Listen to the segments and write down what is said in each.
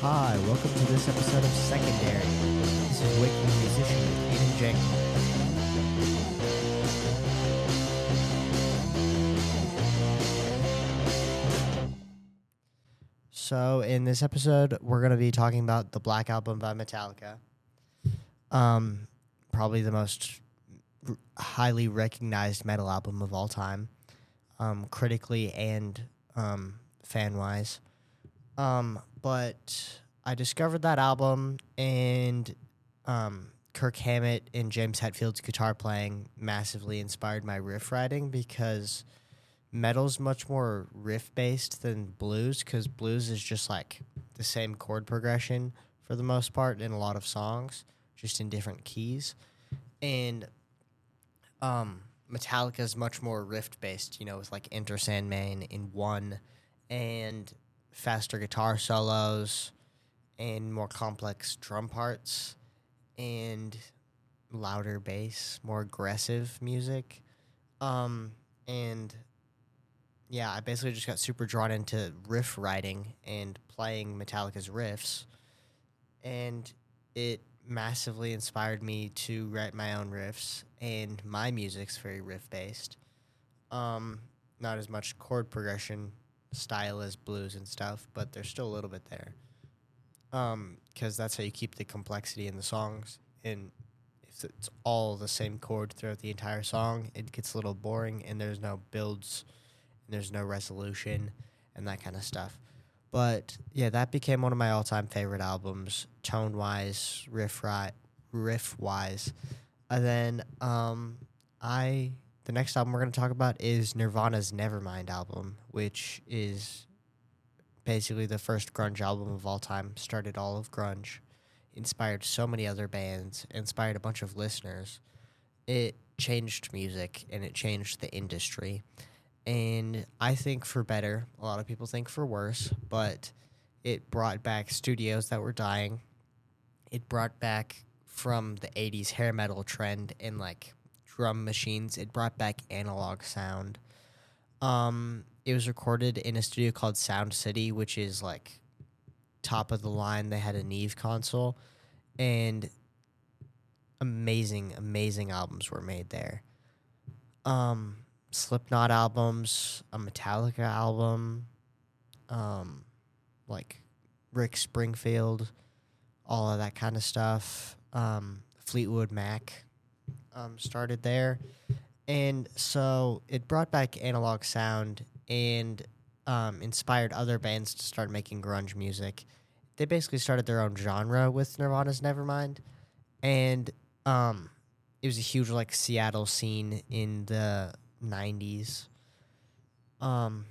Hi, welcome to this episode of Secondary. This is Waking Musician with Aiden Jenkins. So, in this episode, we're going to be talking about the Black Album by Metallica. Um, probably the most r- highly recognized metal album of all time, um, critically and um, fan wise. Um, but I discovered that album, and um, Kirk Hammett and James Hetfield's guitar playing massively inspired my riff writing because metal's much more riff based than blues because blues is just like the same chord progression for the most part in a lot of songs, just in different keys. And um, Metallica is much more riff based, you know, with like Enter Sandman in one and faster guitar solos and more complex drum parts and louder bass, more aggressive music. Um, and yeah, I basically just got super drawn into riff writing and playing Metallica's riffs. And it massively inspired me to write my own riffs. And my music's very riff based. Um, not as much chord progression style as blues and stuff, but there's still a little bit there. Um, because that's how you keep the complexity in the songs. And if it's all the same chord throughout the entire song, it gets a little boring and there's no builds and there's no resolution and that kind of stuff. But yeah, that became one of my all-time favorite albums, tone-wise, riff ri- riff wise. And then um, I the next album we're going to talk about is Nirvana's Nevermind album, which is basically the first grunge album of all time. Started all of grunge, inspired so many other bands, inspired a bunch of listeners. It changed music and it changed the industry. And I think for better, a lot of people think for worse, but it brought back studios that were dying. It brought back from the 80s hair metal trend and like drum machines. It brought back analog sound. Um, it was recorded in a studio called Sound City, which is like top of the line. They had a Neve console, and amazing, amazing albums were made there. Um, Slipknot albums, a Metallica album, um, like Rick Springfield, all of that kind of stuff. Um, Fleetwood Mac um, started there. And so it brought back analog sound and um, inspired other bands to start making grunge music. They basically started their own genre with Nirvana's Nevermind. And um, it was a huge like Seattle scene in the 90s. Um,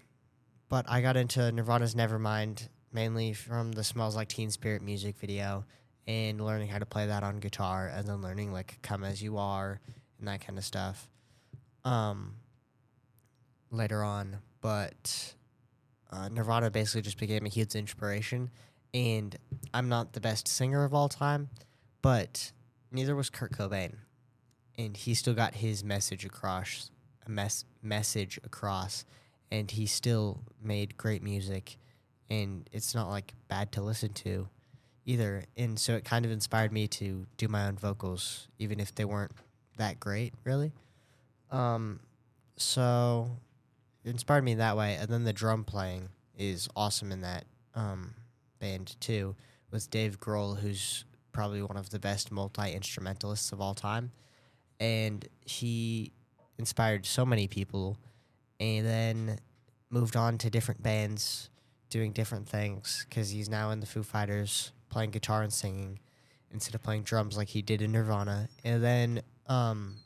but I got into Nirvana's Nevermind mainly from the Smells Like Teen Spirit music video and learning how to play that on guitar and then learning like Come As You Are and that kind of stuff um, later on. But uh, Nirvana basically just became a huge inspiration. And I'm not the best singer of all time, but neither was Kurt Cobain. And he still got his message across, a mes- message across, and he still made great music. And it's not like bad to listen to either. And so it kind of inspired me to do my own vocals, even if they weren't that great, really. Um, so it inspired me that way. And then the drum playing is awesome in that um, band too, with Dave Grohl, who's probably one of the best multi instrumentalists of all time. And he inspired so many people and then moved on to different bands doing different things because he's now in the Foo Fighters playing guitar and singing instead of playing drums like he did in Nirvana. And then um,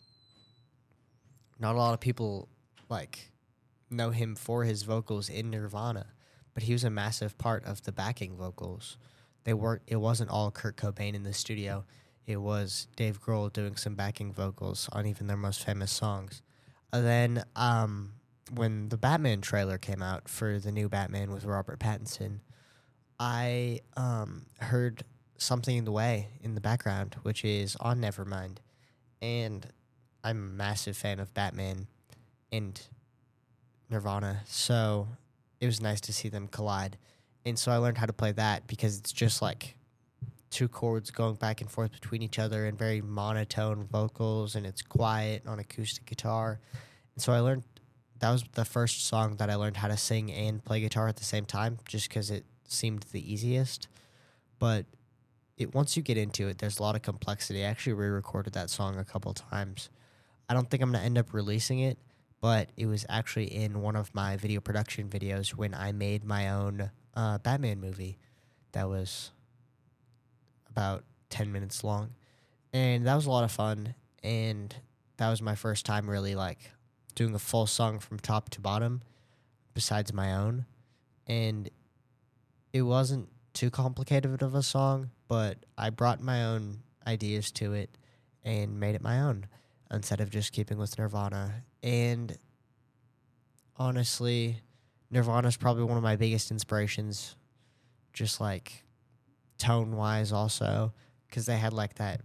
not a lot of people like know him for his vocals in Nirvana, but he was a massive part of the backing vocals. They weren't. It wasn't all Kurt Cobain in the studio. It was Dave Grohl doing some backing vocals on even their most famous songs. And then um, when the Batman trailer came out for the new Batman with Robert Pattinson, I um, heard something in the way in the background, which is on Nevermind, and I'm a massive fan of Batman and Nirvana, so it was nice to see them collide. and so I learned how to play that because it's just like two chords going back and forth between each other and very monotone vocals and it's quiet on acoustic guitar. And so I learned that was the first song that I learned how to sing and play guitar at the same time just cuz it seemed the easiest. But it once you get into it, there's a lot of complexity. I actually re-recorded that song a couple times. I don't think I'm gonna end up releasing it, but it was actually in one of my video production videos when I made my own uh, Batman movie that was about 10 minutes long. And that was a lot of fun. And that was my first time really like doing a full song from top to bottom besides my own. And it wasn't too complicated of a song, but I brought my own ideas to it and made it my own instead of just keeping with Nirvana. And honestly, Nirvana is probably one of my biggest inspirations, just like tone wise, also, because they had like that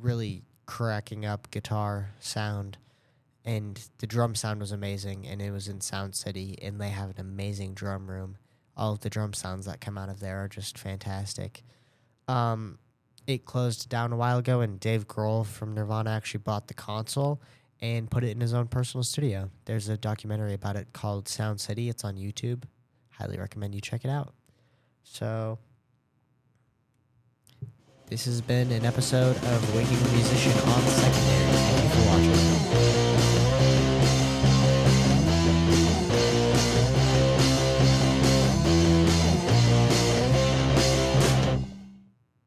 really cracking up guitar sound. And the drum sound was amazing, and it was in Sound City, and they have an amazing drum room. All of the drum sounds that come out of there are just fantastic. Um, it closed down a while ago, and Dave Grohl from Nirvana actually bought the console and put it in his own personal studio. There's a documentary about it called Sound City. It's on YouTube. Highly recommend you check it out. So, this has been an episode of Waking the Musician on Secondary.